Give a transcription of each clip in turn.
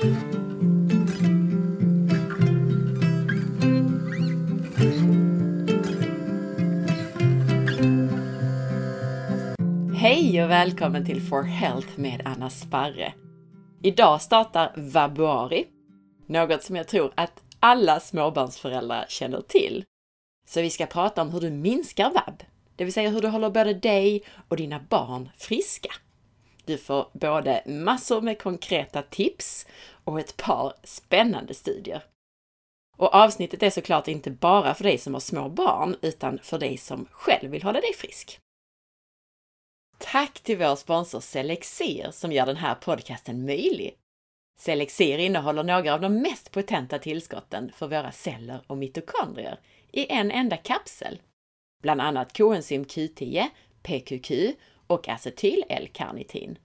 Hej och välkommen till For Health med Anna Sparre. Idag startar Vabuari, något som jag tror att alla småbarnsföräldrar känner till. Så vi ska prata om hur du minskar vab, det vill säga hur du håller både dig och dina barn friska. Du får både massor med konkreta tips och ett par spännande studier. Och avsnittet är såklart inte bara för dig som har små barn, utan för dig som själv vill hålla dig frisk. Tack till vår sponsor Selexir som gör den här podcasten möjlig. Selexir innehåller några av de mest potenta tillskotten för våra celler och mitokondrier i en enda kapsel. Bland annat koenzym Q10, PQQ och acetyl-L-karnitin.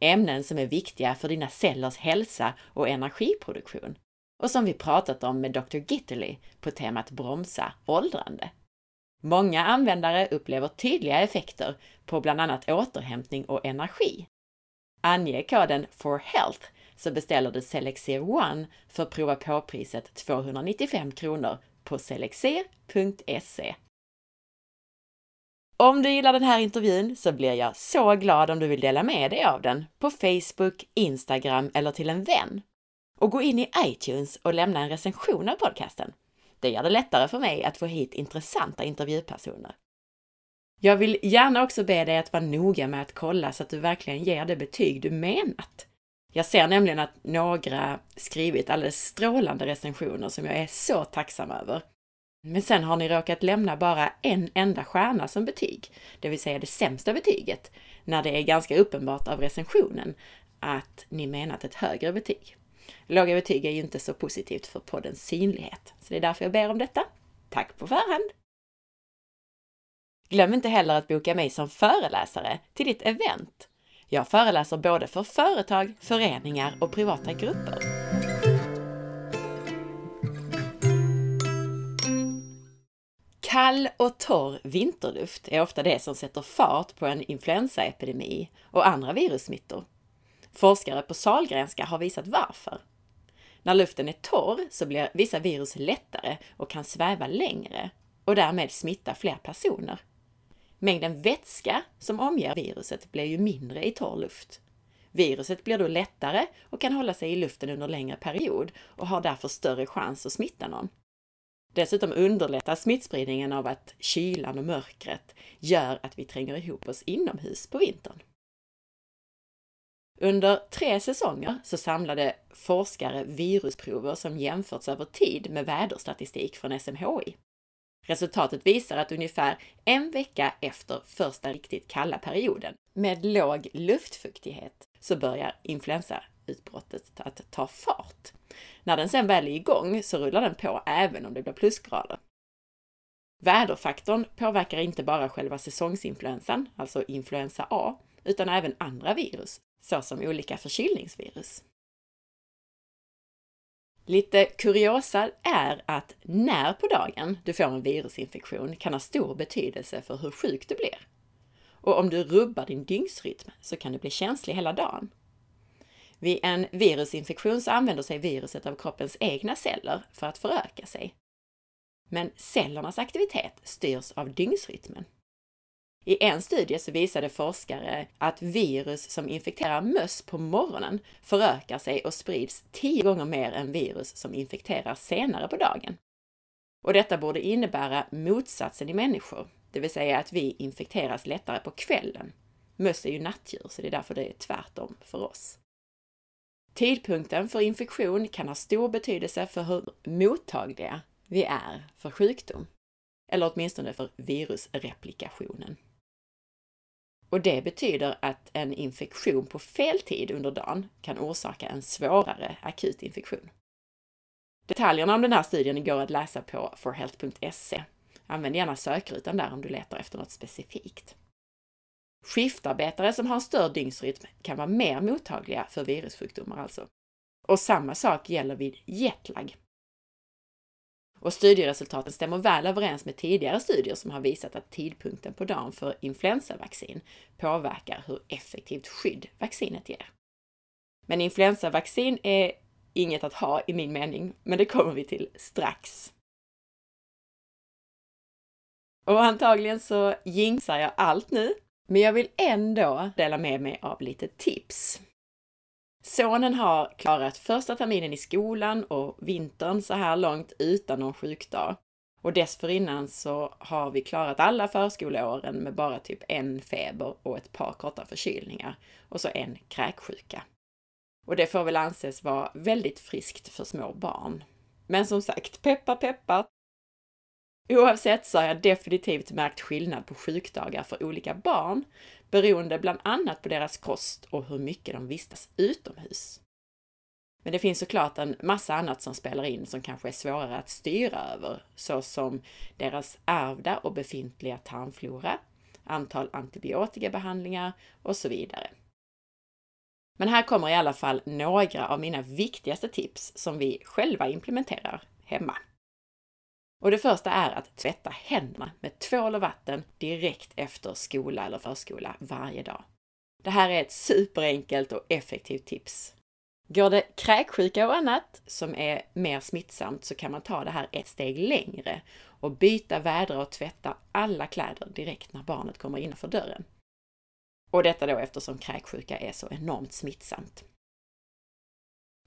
Ämnen som är viktiga för dina cellers hälsa och energiproduktion och som vi pratat om med Dr. Gitterly på temat bromsa åldrande. Många användare upplever tydliga effekter på bland annat återhämtning och energi. Ange koden FORHEALTH så beställer du Selexer One för prova på-priset 295 kronor på selexer.se. Om du gillar den här intervjun så blir jag så glad om du vill dela med dig av den på Facebook, Instagram eller till en vän. Och gå in i iTunes och lämna en recension av podcasten. Det gör det lättare för mig att få hit intressanta intervjupersoner. Jag vill gärna också be dig att vara noga med att kolla så att du verkligen ger det betyg du menat. Jag ser nämligen att några skrivit alldeles strålande recensioner som jag är så tacksam över. Men sen har ni råkat lämna bara en enda stjärna som betyg, det vill säga det sämsta betyget, när det är ganska uppenbart av recensionen att ni menat ett högre betyg. Låga betyg är ju inte så positivt för poddens synlighet, så det är därför jag ber om detta. Tack på förhand! Glöm inte heller att boka mig som föreläsare till ditt event. Jag föreläser både för företag, föreningar och privata grupper. Kall och torr vinterluft är ofta det som sätter fart på en influensaepidemi och andra virussmittor. Forskare på Sahlgrenska har visat varför. När luften är torr så blir vissa virus lättare och kan sväva längre och därmed smitta fler personer. Mängden vätska som omger viruset blir ju mindre i torr luft. Viruset blir då lättare och kan hålla sig i luften under längre period och har därför större chans att smitta någon. Dessutom underlättar smittspridningen av att kylan och mörkret gör att vi tränger ihop oss inomhus på vintern. Under tre säsonger så samlade forskare virusprover som jämförts över tid med väderstatistik från SMHI. Resultatet visar att ungefär en vecka efter första riktigt kalla perioden med låg luftfuktighet så börjar influensa utbrottet att ta fart. När den sen väl är igång så rullar den på även om det blir plusgrader. Väderfaktorn påverkar inte bara själva säsongsinfluensan, alltså influensa A, utan även andra virus, såsom olika förkylningsvirus. Lite kuriosa är att när på dagen du får en virusinfektion kan ha stor betydelse för hur sjuk du blir. Och om du rubbar din dygnsrytm så kan du bli känslig hela dagen. Vid en virusinfektion så använder sig viruset av kroppens egna celler för att föröka sig. Men cellernas aktivitet styrs av dygnsrytmen. I en studie så visade forskare att virus som infekterar möss på morgonen förökar sig och sprids tio gånger mer än virus som infekterar senare på dagen. Och detta borde innebära motsatsen i människor, det vill säga att vi infekteras lättare på kvällen. Möss är ju nattdjur, så det är därför det är tvärtom för oss. Tidpunkten för infektion kan ha stor betydelse för hur mottagliga vi är för sjukdom, eller åtminstone för virusreplikationen. Och det betyder att en infektion på fel tid under dagen kan orsaka en svårare akut infektion. Detaljerna om den här studien går att läsa på forhealth.se. Använd gärna sökrutan där om du letar efter något specifikt. Skiftarbetare som har en störd dygnsrytm kan vara mer mottagliga för virussjukdomar alltså. Och samma sak gäller vid jetlag. Och studieresultaten stämmer väl överens med tidigare studier som har visat att tidpunkten på dagen för influensavaccin påverkar hur effektivt skydd vaccinet ger. Men influensavaccin är inget att ha i min mening, men det kommer vi till strax. Och antagligen så jinxar jag allt nu, men jag vill ändå dela med mig av lite tips. Sonen har klarat första terminen i skolan och vintern så här långt utan någon sjukdag. Och dessförinnan så har vi klarat alla förskoleåren med bara typ en feber och ett par korta förkylningar och så en kräksjuka. Och det får väl anses vara väldigt friskt för små barn. Men som sagt, peppa peppar! Oavsett så har jag definitivt märkt skillnad på sjukdagar för olika barn, beroende bland annat på deras kost och hur mycket de vistas utomhus. Men det finns såklart en massa annat som spelar in som kanske är svårare att styra över, såsom deras ärvda och befintliga tarmflora, antal antibiotikabehandlingar och så vidare. Men här kommer i alla fall några av mina viktigaste tips som vi själva implementerar hemma. Och det första är att tvätta händerna med tvål och vatten direkt efter skola eller förskola varje dag. Det här är ett superenkelt och effektivt tips. Går det kräksjuka och annat som är mer smittsamt så kan man ta det här ett steg längre och byta, vädra och tvätta alla kläder direkt när barnet kommer innanför dörren. Och detta då eftersom kräksjuka är så enormt smittsamt.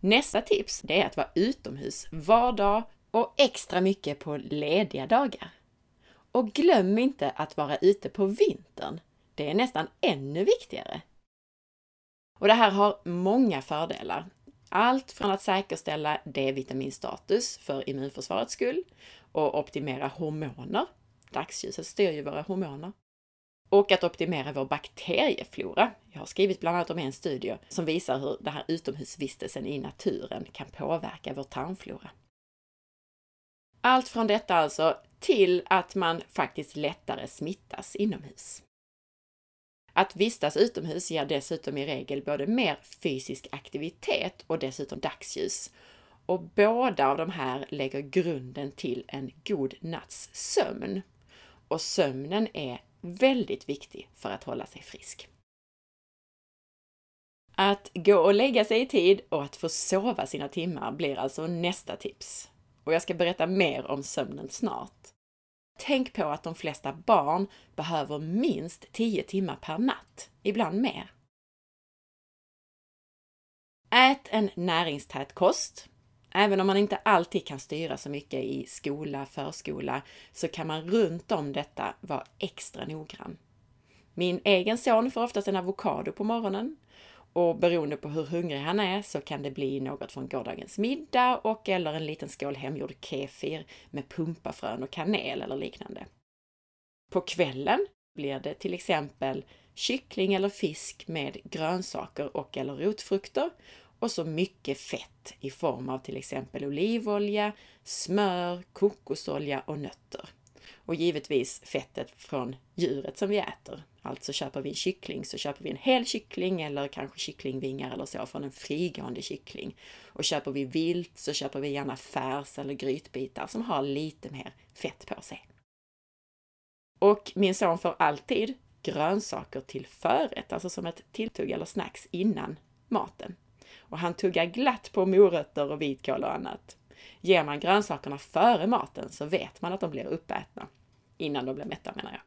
Nästa tips, det är att vara utomhus var dag och extra mycket på lediga dagar. Och glöm inte att vara ute på vintern. Det är nästan ännu viktigare. Och det här har många fördelar. Allt från att säkerställa D-vitaminstatus för immunförsvarets skull och optimera hormoner. Dagsljuset styr ju våra hormoner. Och att optimera vår bakterieflora. Jag har skrivit bland annat om en studie som visar hur den här utomhusvistelsen i naturen kan påverka vår tarmflora. Allt från detta alltså till att man faktiskt lättare smittas inomhus. Att vistas utomhus ger dessutom i regel både mer fysisk aktivitet och dessutom dagsljus. Och båda av de här lägger grunden till en god natts sömn. Och sömnen är väldigt viktig för att hålla sig frisk. Att gå och lägga sig i tid och att få sova sina timmar blir alltså nästa tips. Och jag ska berätta mer om sömnen snart. Tänk på att de flesta barn behöver minst 10 timmar per natt, ibland mer. Ät en näringstät kost. Även om man inte alltid kan styra så mycket i skola, förskola, så kan man runt om detta vara extra noggrann. Min egen son får oftast en avokado på morgonen och beroende på hur hungrig han är så kan det bli något från gårdagens middag och eller en liten skål hemgjord kefir med pumpafrön och kanel eller liknande. På kvällen blir det till exempel kyckling eller fisk med grönsaker och eller rotfrukter och så mycket fett i form av till exempel olivolja, smör, kokosolja och nötter. Och givetvis fettet från djuret som vi äter. Alltså köper vi en kyckling så köper vi en hel kyckling eller kanske kycklingvingar eller så från en frigående kyckling. Och köper vi vilt så köper vi gärna färs eller grytbitar som har lite mer fett på sig. Och min son får alltid grönsaker till förrätt, alltså som ett tilltugg eller snacks innan maten. Och han tuggar glatt på morötter och vitkål och annat. Ger man grönsakerna före maten så vet man att de blir uppätna. Innan de blir mätta menar jag.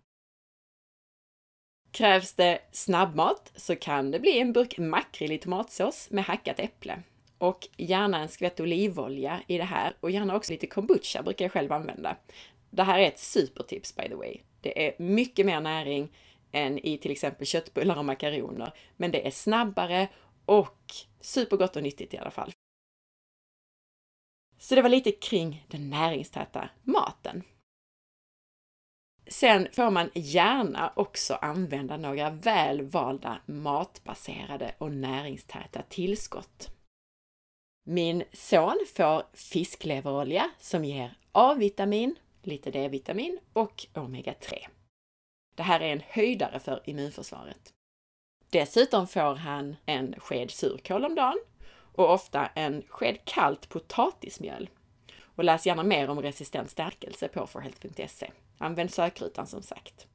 Krävs det snabbmat så kan det bli en burk makrill i tomatsås med hackat äpple. Och gärna en skvätt olivolja i det här och gärna också lite kombucha brukar jag själv använda. Det här är ett supertips by the way. Det är mycket mer näring än i till exempel köttbullar och makaroner, men det är snabbare och supergott och nyttigt i alla fall. Så det var lite kring den näringstäta maten. Sen får man gärna också använda några väl valda matbaserade och näringstäta tillskott. Min son får fiskleverolja som ger A-vitamin, lite D-vitamin och omega-3. Det här är en höjdare för immunförsvaret. Dessutom får han en sked surkål om dagen och ofta en sked kallt potatismjöl. Och läs gärna mer om resistent stärkelse på forhealth.se. Använd sökrutan som sagt.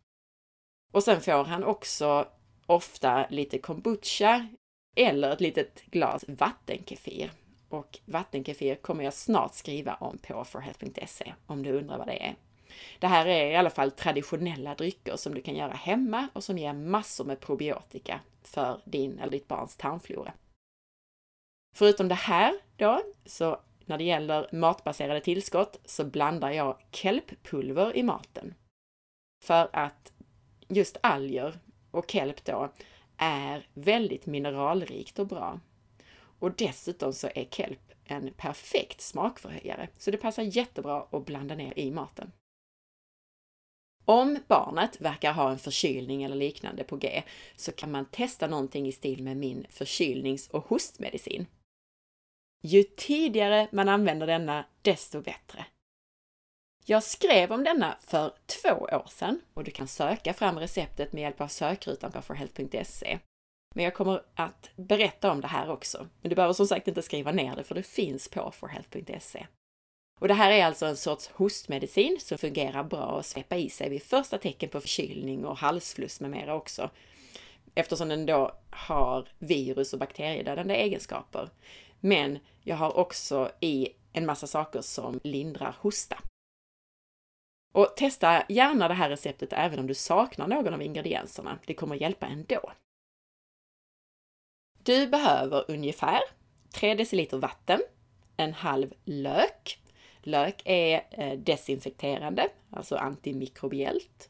Och sen får han också ofta lite kombucha eller ett litet glas vattenkefir. och vattenkefir kommer jag snart skriva om på forhealth.se om du undrar vad det är. Det här är i alla fall traditionella drycker som du kan göra hemma och som ger massor med probiotika för din eller ditt barns tarmflora. Förutom det här då, så när det gäller matbaserade tillskott så blandar jag kelppulver i maten. För att just alger och kelp då är väldigt mineralrikt och bra. Och dessutom så är kelp en perfekt smakförhöjare, så det passar jättebra att blanda ner i maten. Om barnet verkar ha en förkylning eller liknande på G så kan man testa någonting i stil med min förkylnings och hostmedicin. Ju tidigare man använder denna, desto bättre. Jag skrev om denna för två år sedan och du kan söka fram receptet med hjälp av sökrutan på forhealth.se. Men jag kommer att berätta om det här också. Men du behöver som sagt inte skriva ner det för det finns på forhealth.se. Och det här är alltså en sorts hostmedicin som fungerar bra att svepa i sig vid första tecken på förkylning och halsfluss med mera också. Eftersom den då har virus och bakteriedödande egenskaper. Men jag har också i en massa saker som lindrar hosta. Och testa gärna det här receptet även om du saknar någon av ingredienserna. Det kommer hjälpa ändå. Du behöver ungefär 3 deciliter vatten, en halv lök. Lök är eh, desinfekterande, alltså antimikrobiellt,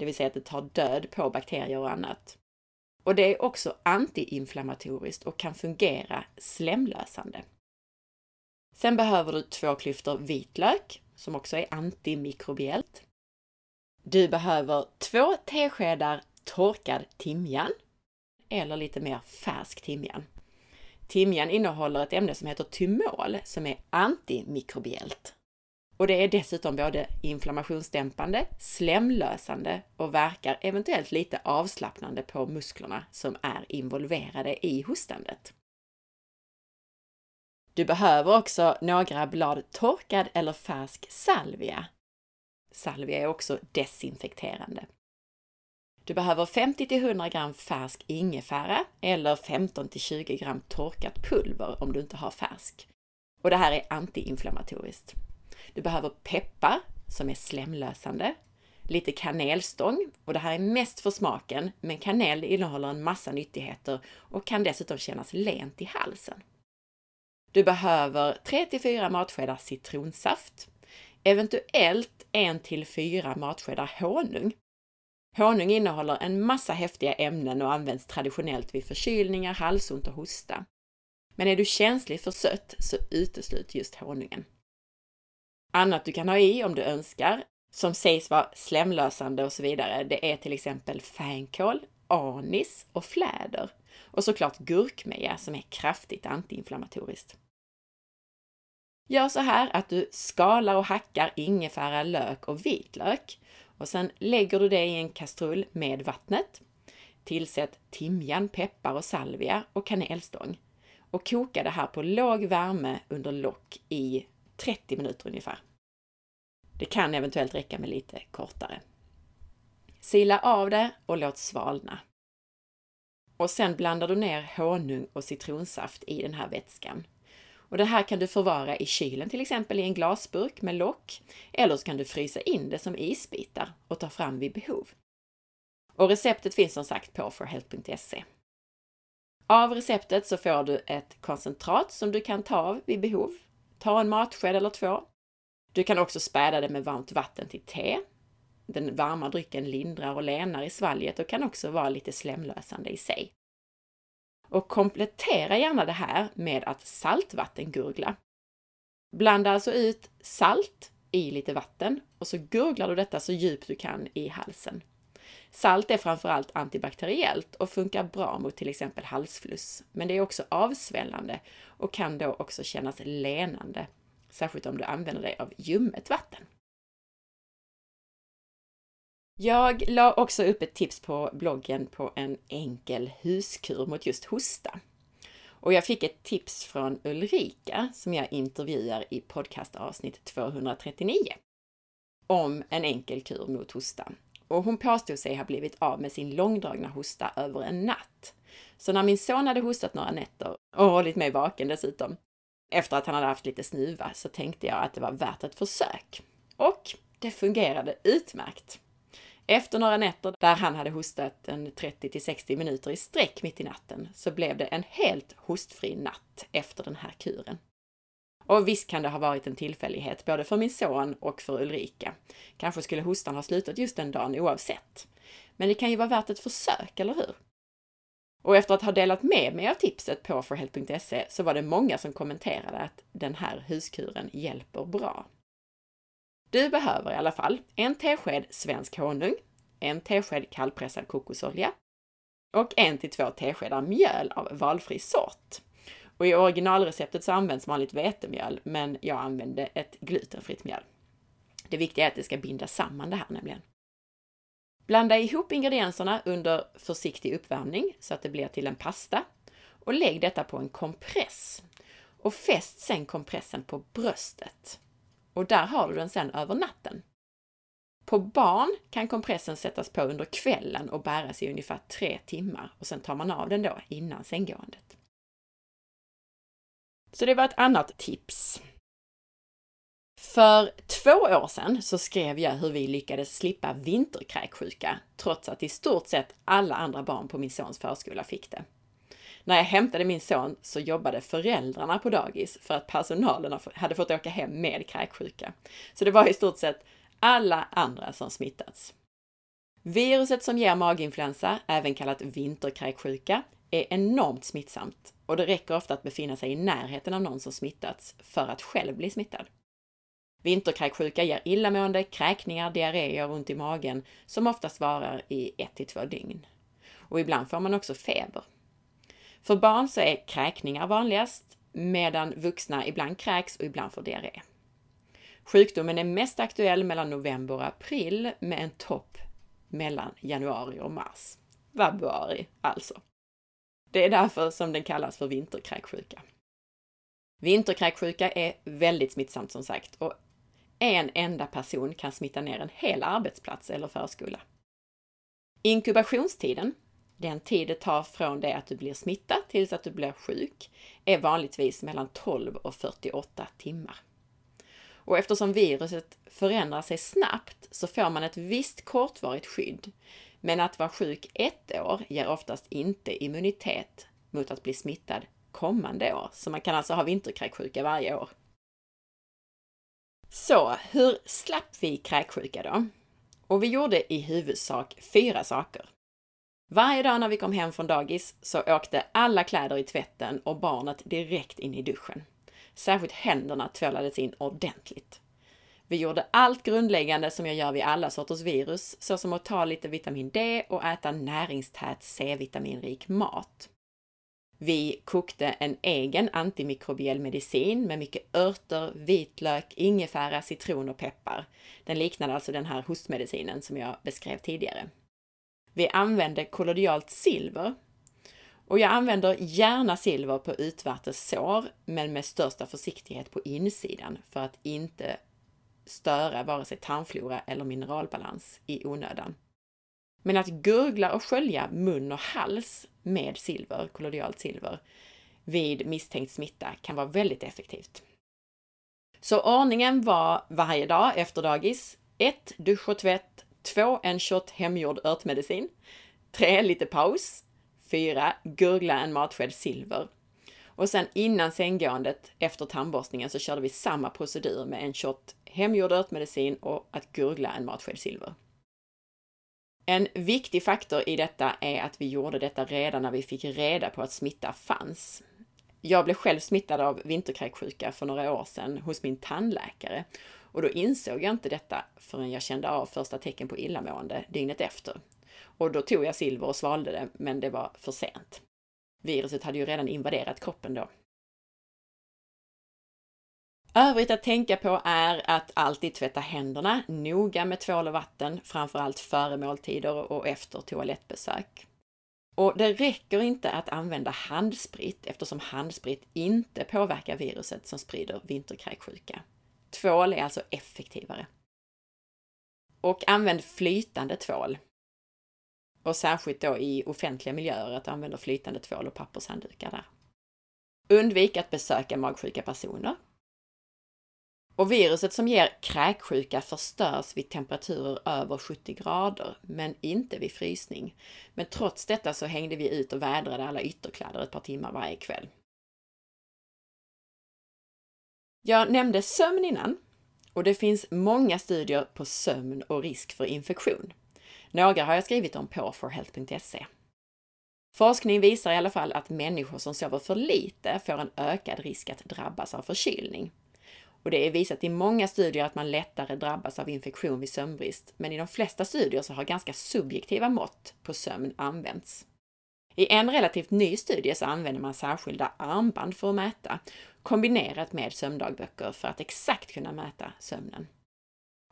det vill säga att det tar död på bakterier och annat. Och det är också antiinflammatoriskt och kan fungera slemlösande. Sen behöver du två klyftor vitlök som också är antimikrobiellt. Du behöver två teskedar torkad timjan eller lite mer färsk timjan. Timjan innehåller ett ämne som heter tymol som är antimikrobiellt. Och det är dessutom både inflammationsdämpande, slemlösande och verkar eventuellt lite avslappnande på musklerna som är involverade i hostandet. Du behöver också några blad torkad eller färsk salvia. Salvia är också desinfekterande. Du behöver 50-100 gram färsk ingefära eller 15-20 gram torkat pulver om du inte har färsk. Och det här är antiinflammatoriskt. Du behöver peppar som är slemlösande, lite kanelstång och det här är mest för smaken, men kanel innehåller en massa nyttigheter och kan dessutom kännas lent i halsen. Du behöver 3 till 4 matskedar citronsaft, eventuellt 1 till 4 matskedar honung. Honung innehåller en massa häftiga ämnen och används traditionellt vid förkylningar, halsont och hosta. Men är du känslig för sött så uteslut just honungen. Annat du kan ha i om du önskar, som sägs vara slemlösande och så vidare, det är till exempel fänkål, anis och fläder. Och såklart gurkmeja som är kraftigt antiinflammatoriskt. Gör så här att du skalar och hackar ingefära, lök och vitlök och sen lägger du det i en kastrull med vattnet. Tillsätt timjan, peppar och salvia och kanelstång och koka det här på låg värme under lock i 30 minuter ungefär. Det kan eventuellt räcka med lite kortare. Sila av det och låt svalna. Och sen blandar du ner honung och citronsaft i den här vätskan. Och det här kan du förvara i kylen, till exempel i en glasburk med lock, eller så kan du frysa in det som isbitar och ta fram vid behov. Och receptet finns som sagt på forhealth.se. Av receptet så får du ett koncentrat som du kan ta av vid behov. Ta en matsked eller två. Du kan också späda det med varmt vatten till te. Den varma drycken lindrar och lenar i svalget och kan också vara lite slemlösande i sig. Och komplettera gärna det här med att saltvattengurgla. Blanda alltså ut salt i lite vatten och så gurglar du detta så djupt du kan i halsen. Salt är framförallt antibakteriellt och funkar bra mot till exempel halsfluss, men det är också avsvällande och kan då också kännas lenande, särskilt om du använder dig av ljummet vatten. Jag la också upp ett tips på bloggen på en enkel huskur mot just hosta. Och jag fick ett tips från Ulrika som jag intervjuar i podcastavsnitt 239 om en enkel kur mot hosta. Och hon påstod sig ha blivit av med sin långdragna hosta över en natt. Så när min son hade hostat några nätter och hållit mig vaken dessutom, Efter att han hade haft lite snuva så tänkte jag att det var värt ett försök. Och det fungerade utmärkt. Efter några nätter där han hade hostat en 30 till 60 minuter i sträck mitt i natten så blev det en helt hostfri natt efter den här kuren. Och visst kan det ha varit en tillfällighet både för min son och för Ulrika. Kanske skulle hostan ha slutat just den dagen oavsett. Men det kan ju vara värt ett försök, eller hur? Och efter att ha delat med mig av tipset på forhealth.se så var det många som kommenterade att den här huskuren hjälper bra. Du behöver i alla fall en tesked svensk honung, en tesked kallpressad kokosolja och en till två teskedar mjöl av valfri sort. Och i originalreceptet så används vanligt vetemjöl, men jag använde ett glutenfritt mjöl. Det viktiga är att det ska binda samman det här nämligen. Blanda ihop ingredienserna under försiktig uppvärmning så att det blir till en pasta och lägg detta på en kompress. Och fäst sen kompressen på bröstet. Och där har du den sen över natten. På barn kan kompressen sättas på under kvällen och bäras i ungefär tre timmar och sen tar man av den då innan sänggåendet. Så det var ett annat tips. För två år sedan så skrev jag hur vi lyckades slippa vinterkräksjuka, trots att i stort sett alla andra barn på min sons förskola fick det. När jag hämtade min son så jobbade föräldrarna på dagis för att personalen hade fått åka hem med kräksjuka. Så det var i stort sett alla andra som smittats. Viruset som ger maginfluensa, även kallat vinterkräksjuka, är enormt smittsamt och det räcker ofta att befinna sig i närheten av någon som smittats för att själv bli smittad. Vinterkräksjuka ger illamående, kräkningar, diarréer och ont i magen som oftast varar i 1 till 2 dygn. Och ibland får man också feber. För barn så är kräkningar vanligast, medan vuxna ibland kräks och ibland får diarré. Sjukdomen är mest aktuell mellan november och april med en topp mellan januari och mars. Vabuari alltså. Det är därför som den kallas för vinterkräksjuka. Vinterkräksjuka är väldigt smittsamt som sagt och en enda person kan smitta ner en hel arbetsplats eller förskola. Inkubationstiden, den tid det tar från det att du blir smittad tills att du blir sjuk, är vanligtvis mellan 12 och 48 timmar. Och eftersom viruset förändrar sig snabbt så får man ett visst kortvarigt skydd. Men att vara sjuk ett år ger oftast inte immunitet mot att bli smittad kommande år. Så man kan alltså ha vinterkräksjuka varje år. Så, hur slapp vi kräksjuka då? Och vi gjorde i huvudsak fyra saker. Varje dag när vi kom hem från dagis så åkte alla kläder i tvätten och barnet direkt in i duschen. Särskilt händerna tvålades in ordentligt. Vi gjorde allt grundläggande som jag gör vid alla sorters virus, såsom att ta lite vitamin D och äta näringstät C-vitaminrik mat. Vi kokte en egen antimikrobiell medicin med mycket örter, vitlök, ingefära, citron och peppar. Den liknade alltså den här hostmedicinen som jag beskrev tidigare. Vi använde kollodialt silver. Och jag använder gärna silver på utvärtes sår, men med största försiktighet på insidan för att inte störa vare sig tarmflora eller mineralbalans i onödan. Men att gurgla och skölja mun och hals med silver, kollodialt silver, vid misstänkt smitta kan vara väldigt effektivt. Så ordningen var varje dag efter dagis 1. Dusch och tvätt 2. En shot hemgjord örtmedicin 3. Lite paus 4. Gurgla en matsked silver. Och sen innan sänggåendet, efter tandborstningen, så körde vi samma procedur med en shot hemgjord örtmedicin och att gurgla en matsked silver. En viktig faktor i detta är att vi gjorde detta redan när vi fick reda på att smitta fanns. Jag blev själv smittad av vinterkräksjuka för några år sedan hos min tandläkare och då insåg jag inte detta förrän jag kände av första tecken på illamående dygnet efter. Och då tog jag silver och svalde det, men det var för sent. Viruset hade ju redan invaderat kroppen då. Övrigt att tänka på är att alltid tvätta händerna noga med tvål och vatten, framförallt före måltider och efter toalettbesök. Och det räcker inte att använda handsprit eftersom handsprit inte påverkar viruset som sprider vinterkräksjuka. Tvål är alltså effektivare. Och använd flytande tvål. Och särskilt då i offentliga miljöer att använda flytande tvål och pappershanddukar där. Undvik att besöka magsjuka personer. Och viruset som ger kräksjuka förstörs vid temperaturer över 70 grader, men inte vid frysning. Men trots detta så hängde vi ut och vädrade alla ytterkläder ett par timmar varje kväll. Jag nämnde sömn innan och det finns många studier på sömn och risk för infektion. Några har jag skrivit om på forhealth.se. Forskning visar i alla fall att människor som sover för lite får en ökad risk att drabbas av förkylning. Och det är visat i många studier att man lättare drabbas av infektion vid sömnbrist, men i de flesta studier så har ganska subjektiva mått på sömn använts. I en relativt ny studie så använder man särskilda armband för att mäta, kombinerat med sömndagböcker för att exakt kunna mäta sömnen.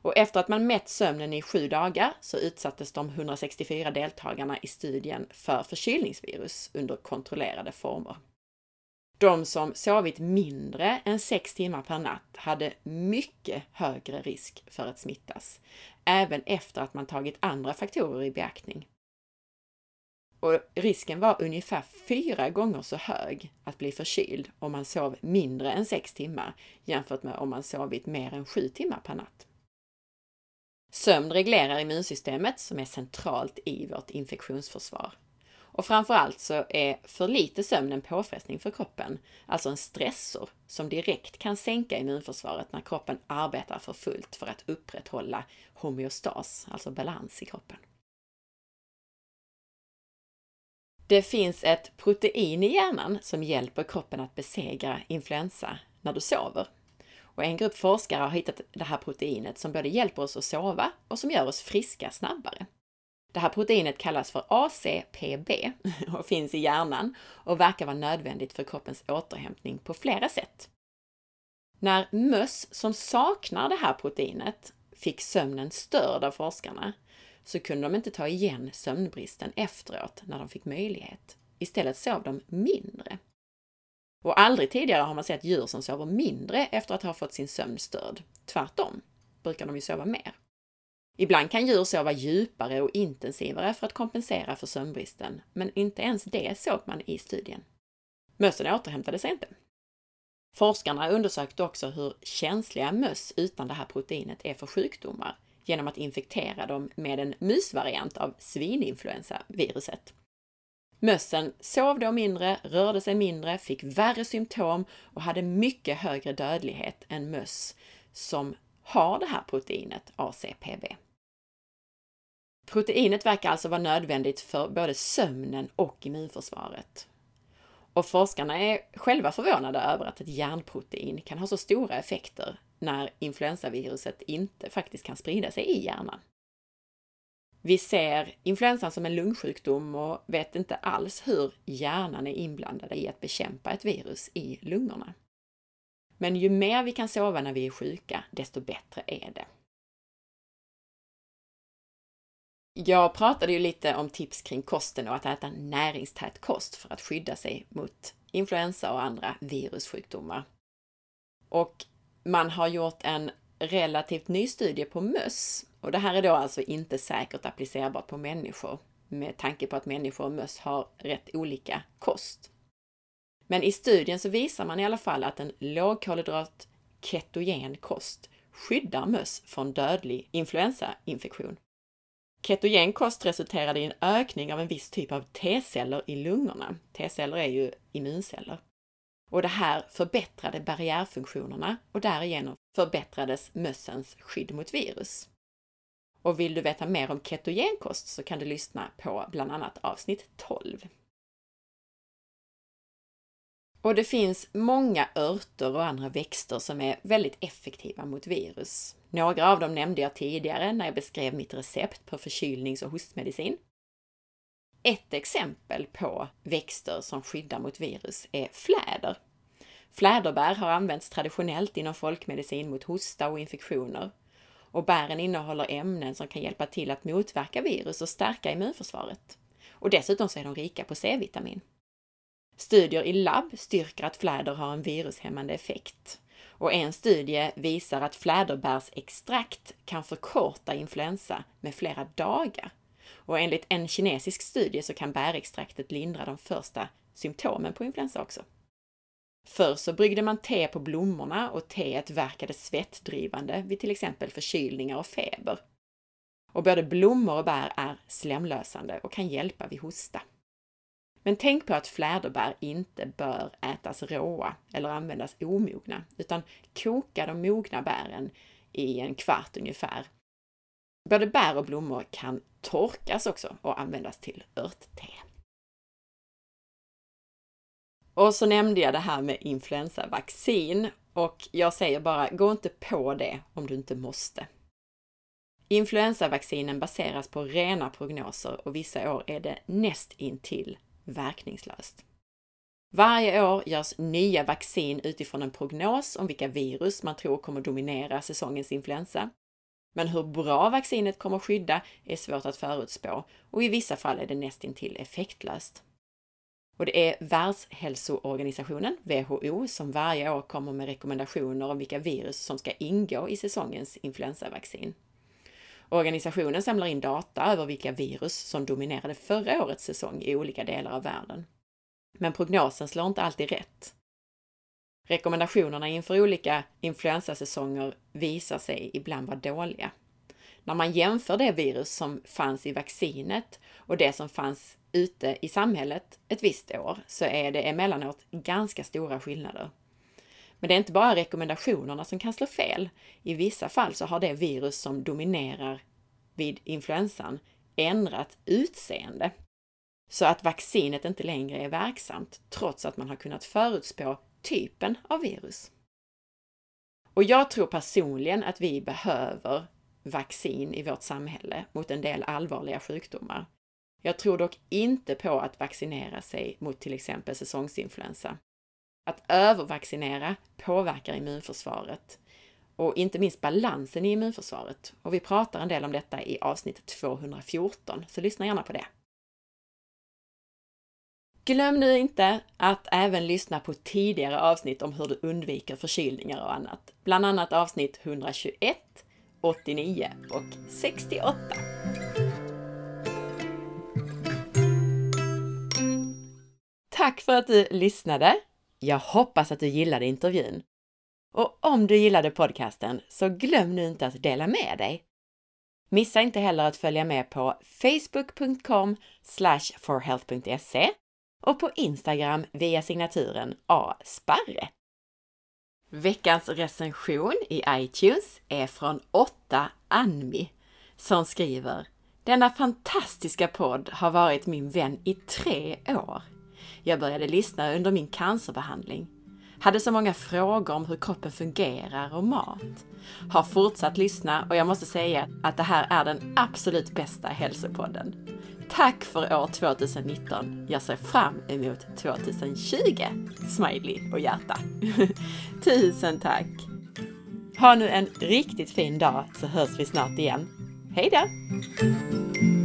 Och efter att man mätt sömnen i sju dagar så utsattes de 164 deltagarna i studien för förkylningsvirus under kontrollerade former. De som sovit mindre än 6 timmar per natt hade mycket högre risk för att smittas, även efter att man tagit andra faktorer i beaktning. Och risken var ungefär fyra gånger så hög att bli förkyld om man sov mindre än 6 timmar jämfört med om man sovit mer än 7 timmar per natt. Sömn reglerar immunsystemet som är centralt i vårt infektionsförsvar. Och framförallt så är för lite sömn en påfrestning för kroppen, alltså en stressor som direkt kan sänka immunförsvaret när kroppen arbetar för fullt för att upprätthålla homeostas, alltså balans i kroppen. Det finns ett protein i hjärnan som hjälper kroppen att besegra influensa när du sover. Och en grupp forskare har hittat det här proteinet som både hjälper oss att sova och som gör oss friska snabbare. Det här proteinet kallas för ACPB och finns i hjärnan och verkar vara nödvändigt för kroppens återhämtning på flera sätt. När möss som saknar det här proteinet fick sömnen störd av forskarna så kunde de inte ta igen sömnbristen efteråt när de fick möjlighet. Istället sov de mindre. Och aldrig tidigare har man sett djur som sover mindre efter att ha fått sin sömn störd. Tvärtom brukar de ju sova mer. Ibland kan djur sova djupare och intensivare för att kompensera för sömnbristen, men inte ens det såg man i studien. Mössen återhämtade sig inte. Forskarna undersökte också hur känsliga möss utan det här proteinet är för sjukdomar genom att infektera dem med en musvariant av svininfluensaviruset. Mössen sov då mindre, rörde sig mindre, fick värre symptom och hade mycket högre dödlighet än möss som har det här proteinet ACPB. Proteinet verkar alltså vara nödvändigt för både sömnen och immunförsvaret. Och forskarna är själva förvånade över att ett hjärnprotein kan ha så stora effekter när influensaviruset inte faktiskt kan sprida sig i hjärnan. Vi ser influensan som en lungsjukdom och vet inte alls hur hjärnan är inblandad i att bekämpa ett virus i lungorna. Men ju mer vi kan sova när vi är sjuka, desto bättre är det. Jag pratade ju lite om tips kring kosten och att äta näringstät kost för att skydda sig mot influensa och andra virussjukdomar. Och man har gjort en relativt ny studie på möss och det här är då alltså inte säkert applicerbart på människor med tanke på att människor och möss har rätt olika kost. Men i studien så visar man i alla fall att en lågkolhydrat ketogen kost skyddar möss från dödlig influensainfektion. Ketogen kost resulterade i en ökning av en viss typ av T-celler i lungorna. T-celler är ju immunceller. Och det här förbättrade barriärfunktionerna och därigenom förbättrades mössens skydd mot virus. Och vill du veta mer om ketogenkost så kan du lyssna på bland annat avsnitt 12. Och det finns många örter och andra växter som är väldigt effektiva mot virus. Några av dem nämnde jag tidigare när jag beskrev mitt recept på förkylnings och hostmedicin. Ett exempel på växter som skyddar mot virus är fläder. Fläderbär har använts traditionellt inom folkmedicin mot hosta och infektioner. Och bären innehåller ämnen som kan hjälpa till att motverka virus och stärka immunförsvaret. Och dessutom så är de rika på C-vitamin. Studier i labb styrker att fläder har en virushämmande effekt. Och en studie visar att fläderbärsextrakt kan förkorta influensa med flera dagar. Och enligt en kinesisk studie så kan bärextraktet lindra de första symptomen på influensa också. Förr så bryggde man te på blommorna och teet verkade svettdrivande vid till exempel förkylningar och feber. Och både blommor och bär är slemlösande och kan hjälpa vid hosta. Men tänk på att fläderbär inte bör ätas råa eller användas omogna, utan koka de mogna bären i en kvart ungefär. Både bär och blommor kan torkas också och användas till örtte. Och så nämnde jag det här med influensavaccin och jag säger bara, gå inte på det om du inte måste. Influensavaccinen baseras på rena prognoser och vissa år är det näst intill verkningslöst. Varje år görs nya vaccin utifrån en prognos om vilka virus man tror kommer dominera säsongens influensa. Men hur bra vaccinet kommer skydda är svårt att förutspå och i vissa fall är det nästintill effektlöst. Och det är Världshälsoorganisationen, WHO, som varje år kommer med rekommendationer om vilka virus som ska ingå i säsongens influensavaccin. Organisationen samlar in data över vilka virus som dominerade förra årets säsong i olika delar av världen. Men prognosen slår inte alltid rätt. Rekommendationerna inför olika influensasäsonger visar sig ibland vara dåliga. När man jämför det virus som fanns i vaccinet och det som fanns ute i samhället ett visst år så är det emellanåt ganska stora skillnader. Men det är inte bara rekommendationerna som kan slå fel. I vissa fall så har det virus som dominerar vid influensan ändrat utseende så att vaccinet inte längre är verksamt trots att man har kunnat förutspå typen av virus. Och jag tror personligen att vi behöver vaccin i vårt samhälle mot en del allvarliga sjukdomar. Jag tror dock inte på att vaccinera sig mot till exempel säsongsinfluensa. Att övervaccinera påverkar immunförsvaret och inte minst balansen i immunförsvaret. Och vi pratar en del om detta i avsnitt 214, så lyssna gärna på det. Glöm nu inte att även lyssna på tidigare avsnitt om hur du undviker förkylningar och annat. Bland annat avsnitt 121, 89 och 68. Tack för att du lyssnade! Jag hoppas att du gillade intervjun. Och om du gillade podcasten så glöm nu inte att dela med dig. Missa inte heller att följa med på facebook.com forhealth.se och på Instagram via signaturen asparre. Veckans recension i iTunes är från 8 Anmi som skriver Denna fantastiska podd har varit min vän i tre år. Jag började lyssna under min cancerbehandling. Hade så många frågor om hur kroppen fungerar och mat. Har fortsatt lyssna och jag måste säga att det här är den absolut bästa hälsopodden. Tack för år 2019. Jag ser fram emot 2020. Smiley och hjärta. Tusen tack! Ha nu en riktigt fin dag så hörs vi snart igen. Hej då!